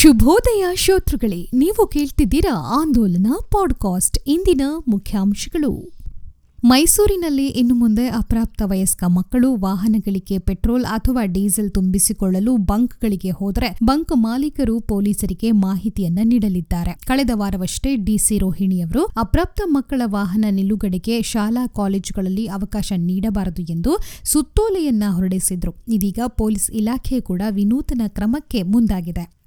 ಶುಭೋದಯ ಶ್ರೋತೃಗಳೇ, ನೀವು ಕೇಳ್ತಿದ್ದೀರಾ ಆಂದೋಲನ ಪಾಡ್ಕಾಸ್ಟ್. ಇಂದಿನ ಮುಖ್ಯಾಂಶಗಳು. ಮೈಸೂರಿನಲ್ಲಿ ಇನ್ನು ಮುಂದೆ ಅಪ್ರಾಪ್ತ ವಯಸ್ಕ ಮಕ್ಕಳು ವಾಹನಗಳಿಗೆ ಪೆಟ್ರೋಲ್ ಅಥವಾ ಡೀಸೆಲ್ ತುಂಬಿಸಿಕೊಳ್ಳಲು ಬಂಕ್ಗಳಿಗೆ ಹೋದರೆ ಬಂಕ್ ಮಾಲೀಕರು ಪೊಲೀಸರಿಗೆ ಮಾಹಿತಿಯನ್ನ ನೀಡಲಿದ್ದಾರೆ. ಕಳೆದ ವಾರವಷ್ಟೇ ಡಿಸಿ ರೋಹಿಣಿಯವರು ಅಪ್ರಾಪ್ತ ಮಕ್ಕಳ ವಾಹನ ನಿಲುಗಡೆಗೆ ಶಾಲಾ ಕಾಲೇಜುಗಳಲ್ಲಿ ಅವಕಾಶ ನೀಡಬಾರದು ಎಂದು ಸುತ್ತೋಲೆಯನ್ನ ಹೊರಡಿಸಿದ್ರು. ಇದೀಗ ಪೊಲೀಸ್ ಇಲಾಖೆ ಕೂಡ ವಿನೂತನ ಕ್ರಮಕ್ಕೆ ಮುಂದಾಗಿದೆ.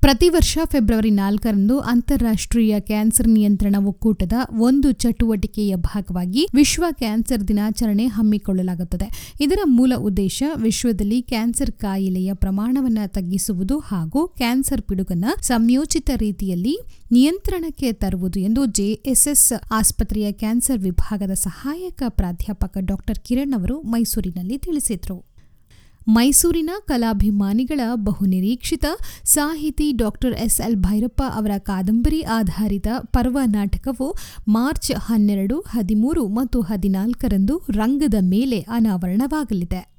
ಪ್ರತಿ ವರ್ಷ ಫೆಬ್ರವರಿ ನಾಲ್ಕರಂದು ಅಂತಾರಾಷ್ಟ್ರೀಯ ಕ್ಯಾನ್ಸರ್ ನಿಯಂತ್ರಣ ಒಕ್ಕೂಟದ ಒಂದು ಚಟುವಟಿಕೆಯ ಭಾಗವಾಗಿ ವಿಶ್ವ ಕ್ಯಾನ್ಸರ್ ದಿನಾಚರಣೆ ಹಮ್ಮಿಕೊಳ್ಳಲಾಗುತ್ತದೆ. ಇದರ ಮೂಲ ಉದ್ದೇಶ ವಿಶ್ವದಲ್ಲಿ ಕ್ಯಾನ್ಸರ್ ಕಾಯಿಲೆಯ ಪ್ರಮಾಣವನ್ನು ತಗ್ಗಿಸುವುದು ಹಾಗೂ ಕ್ಯಾನ್ಸರ್ ಪಿಡುಗನ್ನ ಸಂಯೋಚಿತ ರೀತಿಯಲ್ಲಿ ನಿಯಂತ್ರಣಕ್ಕೆ ತರುವುದು ಎಂದು ಜೆಎಸ್ಎಸ್ ಆಸ್ಪತ್ರೆಯ ಕ್ಯಾನ್ಸರ್ ವಿಭಾಗದ ಸಹಾಯಕ ಪ್ರಾಧ್ಯಾಪಕ ಡಾಕ್ಟರ್ ಕಿರಣ್ ಅವರು ಮೈಸೂರಿನಲ್ಲಿ ತಿಳಿಸಿದರು. ಮೈಸೂರಿನ ಕಲಾಭಿಮಾನಿಗಳ ಬಹುನಿರೀಕ್ಷಿತ ಸಾಹಿತಿ ಡಾಕ್ಟರ್ ಎಸ್ ಎಲ್ ಭೈರಪ್ಪ ಅವರ ಕಾದಂಬರಿ ಆಧಾರಿತ ಪರ್ವ ನಾಟಕವು ಮಾರ್ಚ್ ಹನ್ನೆರಡು, ಹದಿಮೂರು ಮತ್ತು ಹದಿನಾಲ್ಕರಂದು ರಂಗದ ಮೇಲೆ ಅನಾವರಣವಾಗಲಿದೆ.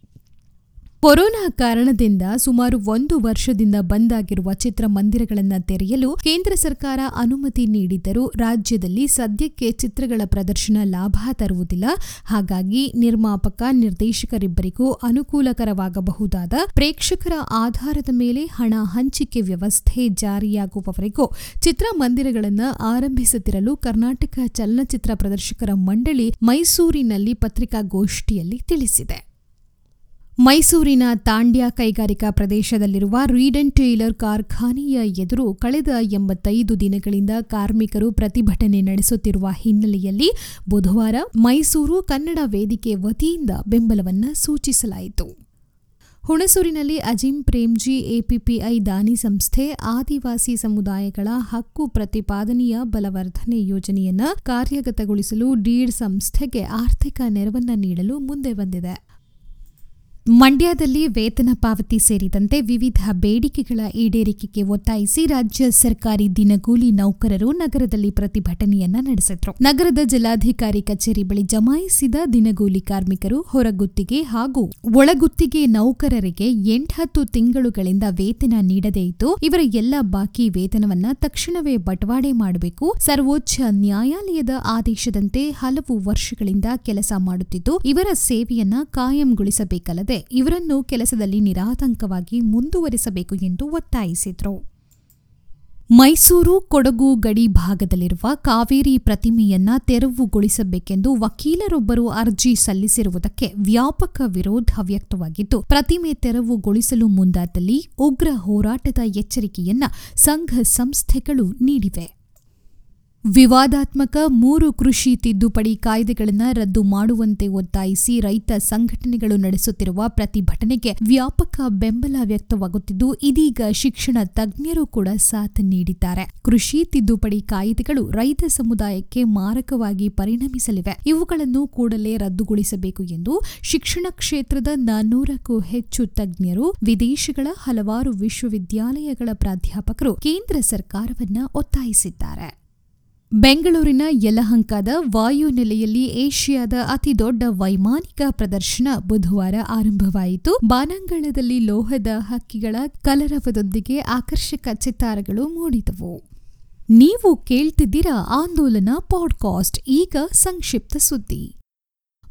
ಕೊರೋನಾ ಕಾರಣದಿಂದ ಸುಮಾರು ಒಂದು ವರ್ಷದಿಂದ ಬಂದ್ ಆಗಿರುವ ಚಿತ್ರಮಂದಿರಗಳನ್ನು ತೆರೆಯಲು ಕೇಂದ್ರ ಸರ್ಕಾರ ಅನುಮತಿ ನೀಡಿದ್ದರೂ ರಾಜ್ಯದಲ್ಲಿ ಸದ್ಯಕ್ಕೆ ಚಿತ್ರಗಳ ಪ್ರದರ್ಶನ ಲಾಭ ತರುವುದಿಲ್ಲ. ಹಾಗಾಗಿ ನಿರ್ಮಾಪಕ, ನಿರ್ದೇಶಕರಿಬ್ಬರಿಗೂ ಅನುಕೂಲಕರವಾಗಬಹುದಾದ ಪ್ರೇಕ್ಷಕರ ಆಧಾರದ ಮೇಲೆ ಹಣ ಹಂಚಿಕೆ ವ್ಯವಸ್ಥೆ ಜಾರಿಯಾಗುವವರೆಗೂ ಚಿತ್ರಮಂದಿರಗಳನ್ನು ಆರಂಭಿಸುತ್ತಿರಲು ಕರ್ನಾಟಕ ಚಲನಚಿತ್ರ ಪ್ರದರ್ಶಕರ ಮಂಡಳಿ ಮೈಸೂರಿನಲ್ಲಿ ಪತ್ರಿಕಾಗೋಷ್ಠಿಯಲ್ಲಿ ತಿಳಿಸಿದೆ. ಮೈಸೂರಿನ ತಾಂಡ್ಯ ಕೈಗಾರಿಕಾ ಪ್ರದೇಶದಲ್ಲಿರುವ ರೀಡ್ ಅಂಡ್ ಟೇಲರ್ ಕಾರ್ಖಾನೆಯ ಎದುರು ಕಳೆದ ಎಂಬತ್ತೈದು ದಿನಗಳಿಂದ ಕಾರ್ಮಿಕರು ಪ್ರತಿಭಟನೆ ನಡೆಸುತ್ತಿರುವ ಹಿನ್ನೆಲೆಯಲ್ಲಿ ಬುಧವಾರ ಮೈಸೂರು ಕನ್ನಡ ವೇದಿಕೆ ವತಿಯಿಂದ ಬೆಂಬಲವನ್ನು ಸೂಚಿಸಲಾಯಿತು. ಹುಣಸೂರಿನಲ್ಲಿ ಅಜಿಂ ಪ್ರೇಮ್ಜಿ ಎಪಿಪಿಐ ದಾನಿ ಸಂಸ್ಥೆ, ಆದಿವಾಸಿ ಸಮುದಾಯಗಳ ಹಕ್ಕು ಪ್ರತಿಪಾದನೆಯ ಬಲವರ್ಧನೆ ಯೋಜನೆಯನ್ನು ಕಾರ್ಯಗತಗೊಳಿಸಲು ಡೀಡ್ ಸಂಸ್ಥೆಗೆ ಆರ್ಥಿಕ ನೆರವನ್ನು ನೀಡಲು ಮುಂದೆ ಬಂದಿದೆ. ಮಂಡ್ಯದಲ್ಲಿ ವೇತನ ಪಾವತಿ ಸೇರಿದಂತೆ ವಿವಿಧ ಬೇಡಿಕೆಗಳ ಈಡೇರಿಕೆಗೆ ಒತ್ತಾಯಿಸಿ ರಾಜ್ಯ ಸರ್ಕಾರಿ ದಿನಗೂಲಿ ನೌಕರರು ನಗರದಲ್ಲಿ ಪ್ರತಿಭಟನೆಯನ್ನ ನಡೆಸಿದ್ರು. ನಗರದ ಜಿಲ್ಲಾಧಿಕಾರಿ ಕಚೇರಿ ಬಳಿ ಜಮಾಯಿಸಿದ ದಿನಗೂಲಿ ಕಾರ್ಮಿಕರು ಹೊರಗುತ್ತಿಗೆ ಹಾಗೂ ಒಳಗುತ್ತಿಗೆ ನೌಕರರಿಗೆ ಎಂಟತ್ತು ತಿಂಗಳುಗಳಿಂದ ವೇತನ ನೀಡದೇ ಇದ್ದು, ಇವರ ಎಲ್ಲ ಬಾಕಿ ವೇತನವನ್ನ ತಕ್ಷಣವೇ ಬಟವಾಡೆ ಮಾಡಬೇಕು. ಸರ್ವೋಚ್ಚ ನ್ಯಾಯಾಲಯದ ಆದೇಶದಂತೆ ಹಲವು ವರ್ಷಗಳಿಂದ ಕೆಲಸ ಮಾಡುತ್ತಿದ್ದು, ಇವರ ಸೇವೆಯನ್ನ ಕಾಯಂಗೊಳಿಸಬೇಕಲ್ಲದೆ ಇವರನ್ನು ಕೆಲಸದಲ್ಲಿ ನಿರಾತಂಕವಾಗಿ ಮುಂದುವರಿಸಬೇಕು ಎಂದು ಒತ್ತಾಯಿಸಿದರು. ಮೈಸೂರು ಕೊಡಗು ಗಡಿ ಭಾಗದಲ್ಲಿರುವ ಕಾವೇರಿ ಪ್ರತಿಮೆಯನ್ನ ತೆರವುಗೊಳಿಸಬೇಕೆಂದು ವಕೀಲರೊಬ್ಬರು ಅರ್ಜಿ ಸಲ್ಲಿಸಿರುವುದಕ್ಕೆ ವ್ಯಾಪಕ ವಿರೋಧ ವ್ಯಕ್ತವಾಗಿದ್ದು, ಪ್ರತಿಮೆ ತೆರವುಗೊಳಿಸಲು ಮುಂದಾದಲ್ಲಿ ಉಗ್ರ ಹೋರಾಟದ ಎಚ್ಚರಿಕೆಯನ್ನ ಸಂಘ ಸಂಸ್ಥೆಗಳು ನೀಡಿವೆ. ವಿವಾದಾತ್ಮಕ ಮೂರು ಕೃಷಿ ತಿದ್ದುಪಡಿ ಕಾಯ್ದೆಗಳನ್ನು ರದ್ದು ಮಾಡುವಂತೆ ಒತ್ತಾಯಿಸಿ ರೈತ ಸಂಘಟನೆಗಳು ನಡೆಸುತ್ತಿರುವ ಪ್ರತಿಭಟನೆಗೆ ವ್ಯಾಪಕ ಬೆಂಬಲ ವ್ಯಕ್ತವಾಗುತ್ತಿದ್ದು, ಇದೀಗ ಶಿಕ್ಷಣ ತಜ್ಞರು ಕೂಡ ಸಾಥ್ ನೀಡಿದ್ದಾರೆ. ಕೃಷಿ ತಿದ್ದುಪಡಿ ಕಾಯ್ದೆಗಳು ರೈತ ಸಮುದಾಯಕ್ಕೆ ಮಾರಕವಾಗಿ ಪರಿಣಮಿಸಲಿವೆ. ಇವುಗಳನ್ನು ಕೂಡಲೇ ರದ್ದುಗೊಳಿಸಬೇಕು ಎಂದು ಶಿಕ್ಷಣ ಕ್ಷೇತ್ರದ ನಾನ್ನೂರಕ್ಕೂ ಹೆಚ್ಚು ತಜ್ಞರು, ವಿದೇಶಗಳ ಹಲವಾರು ವಿಶ್ವವಿದ್ಯಾಲಯಗಳ ಪ್ರಾಧ್ಯಾಪಕರು ಕೇಂದ್ರ ಸರ್ಕಾರವನ್ನ ಒತ್ತಾಯಿಸಿದ್ದಾರೆ. ಬೆಂಗಳೂರಿನ ಯಲಹಂಕದ ವಾಯುನೆಲೆಯಲ್ಲಿ ಏಷ್ಯಾದ ಅತಿದೊಡ್ಡ ವೈಮಾನಿಕ ಪ್ರದರ್ಶನ ಬುಧವಾರ ಆರಂಭವಾಯಿತು. ಬಾನಂಗಳದಲ್ಲಿ ಲೋಹದ ಹಕ್ಕಿಗಳ ಕಲರವದೊಂದಿಗೆ ಆಕರ್ಷಕ ಚಿತ್ತಾರಗಳು ಮೂಡಿದವು. ನೀವು ಕೇಳ್ತಿದ್ದೀರಾ ಆಂದೋಲನ ಪಾಡ್ಕಾಸ್ಟ್, ಈಗ ಸಂಕ್ಷಿಪ್ತ ಸುದ್ದಿ.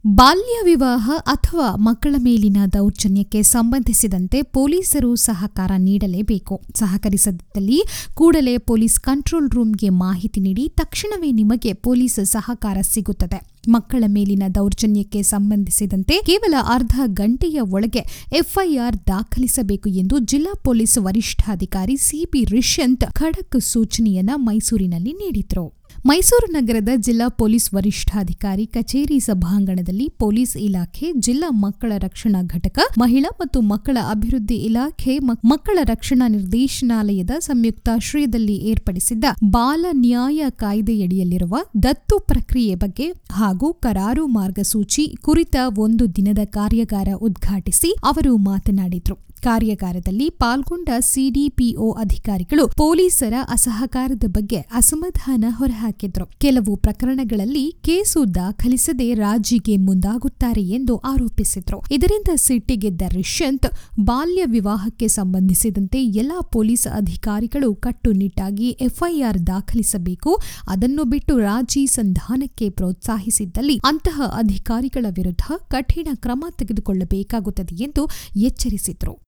ಬಾಲ್ಯ ವಿವಾಹ ಅಥವಾ ಮಕ್ಕಳ ಮೇಲಿನ ದೌರ್ಜನ್ಯಕ್ಕೆ ಸಂಬಂಧಿಸಿದಂತೆ ಪೊಲೀಸರು ಸಹಕಾರ ನೀಡಲೇಬೇಕು. ಸಹಕರಿಸದಿದ್ದಲ್ಲಿ ಕೂಡಲೇ ಪೊಲೀಸ್ ಕಂಟ್ರೋಲ್ ರೂಮ್ಗೆ ಮಾಹಿತಿ ನೀಡಿ ತಕ್ಷಣವೇ ನಿಮಗೆ ಪೊಲೀಸ್ ಸಹಕಾರ ಸಿಗುತ್ತದೆ. ಮಕ್ಕಳ ಮೇಲಿನ ದೌರ್ಜನ್ಯಕ್ಕೆ ಸಂಬಂಧಿಸಿದಂತೆ ಕೇವಲ ಅರ್ಧ ಗಂಟೆಯ ಒಳಗೆ ಎಫ್ಐಆರ್ ದಾಖಲಿಸಬೇಕು ಎಂದು ಜಿಲ್ಲಾ ಪೊಲೀಸ್ ವರಿಷ್ಠಾಧಿಕಾರಿ ಸಿಪಿ ರಿಷ್ಯಂತ್ ಖಡಕ್ ಸೂಚನೆಯನ್ನ ಮೈಸೂರಿನಲ್ಲಿ ನೀಡಿದ್ರು. ಮೈಸೂರು ನಗರದ ಜಿಲ್ಲಾ ಪೊಲೀಸ್ ವರಿಷ್ಠಾಧಿಕಾರಿ ಕಚೇರಿ ಸಭಾಂಗಣದಲ್ಲಿ ಪೊಲೀಸ್ ಇಲಾಖೆ, ಜಿಲ್ಲಾ ಮಕ್ಕಳ ರಕ್ಷಣಾ ಘಟಕ, ಮಹಿಳಾ ಮತ್ತು ಮಕ್ಕಳ ಅಭಿವೃದ್ಧಿ ಇಲಾಖೆ ಮಕ್ಕಳ ರಕ್ಷಣಾ ನಿರ್ದೇಶನಾಲಯದ ಸಂಯುಕ್ತಾಶ್ರಯದಲ್ಲಿ ಏರ್ಪಡಿಸಿದ್ದ ಬಾಲ ನ್ಯಾಯ ಕಾಯ್ದೆಯಡಿಯಲ್ಲಿರುವ ದತ್ತು ಪ್ರಕ್ರಿಯೆ ಬಗ್ಗೆ ಹಾಗೂ ಕರಾರು ಮಾರ್ಗಸೂಚಿ ಕುರಿತ ಒಂದು ದಿನದ ಕಾರ್ಯಾಗಾರ ಉದ್ಘಾಟಿಸಿ ಅವರು ಮಾತನಾಡಿದರು. ಕಾರ್ಯಾಗಾರದಲ್ಲಿ ಪಾಲ್ಗೊಂಡ ಸಿಡಿಪಿಒ ಅಧಿಕಾರಿಗಳು ಪೊಲೀಸರ ಅಸಹಕಾರದ ಬಗ್ಗೆ ಅಸಮಾಧಾನ ಹೊರಹಾಕಿದ್ರು. ಕೆಲವು ಪ್ರಕರಣಗಳಲ್ಲಿ ಕೇಸು ದಾಖಲಿಸದೆ ರಾಜಿಗೆ ಮುಂದಾಗುತ್ತಾರೆ ಎಂದು ಆರೋಪಿಸಿದ್ರು. ಇದರಿಂದ ಸಿಟ್ಟಿಗೆದ್ದ ರಿಷ್ಯಂತ್ ಬಾಲ್ಯ ವಿವಾಹಕ್ಕೆ ಸಂಬಂಧಿಸಿದಂತೆ ಎಲ್ಲಾ ಪೊಲೀಸ್ ಅಧಿಕಾರಿಗಳು ಕಟ್ಟುನಿಟ್ಟಾಗಿ ಎಫ್ಐಆರ್ ದಾಖಲಿಸಬೇಕು. ಅದನ್ನು ಬಿಟ್ಟು ರಾಜಿ ಸಂಧಾನಕ್ಕೆ ಪ್ರೋತ್ಸಾಹಿಸಿದ್ದಲ್ಲಿ ಅಂತಹ ಅಧಿಕಾರಿಗಳ ವಿರುದ್ಧ ಕಠಿಣ ಕ್ರಮ ತೆಗೆದುಕೊಳ್ಳಬೇಕಾಗುತ್ತದೆ ಎಂದು ಎಚ್ಚರಿಸಿದ್ರು.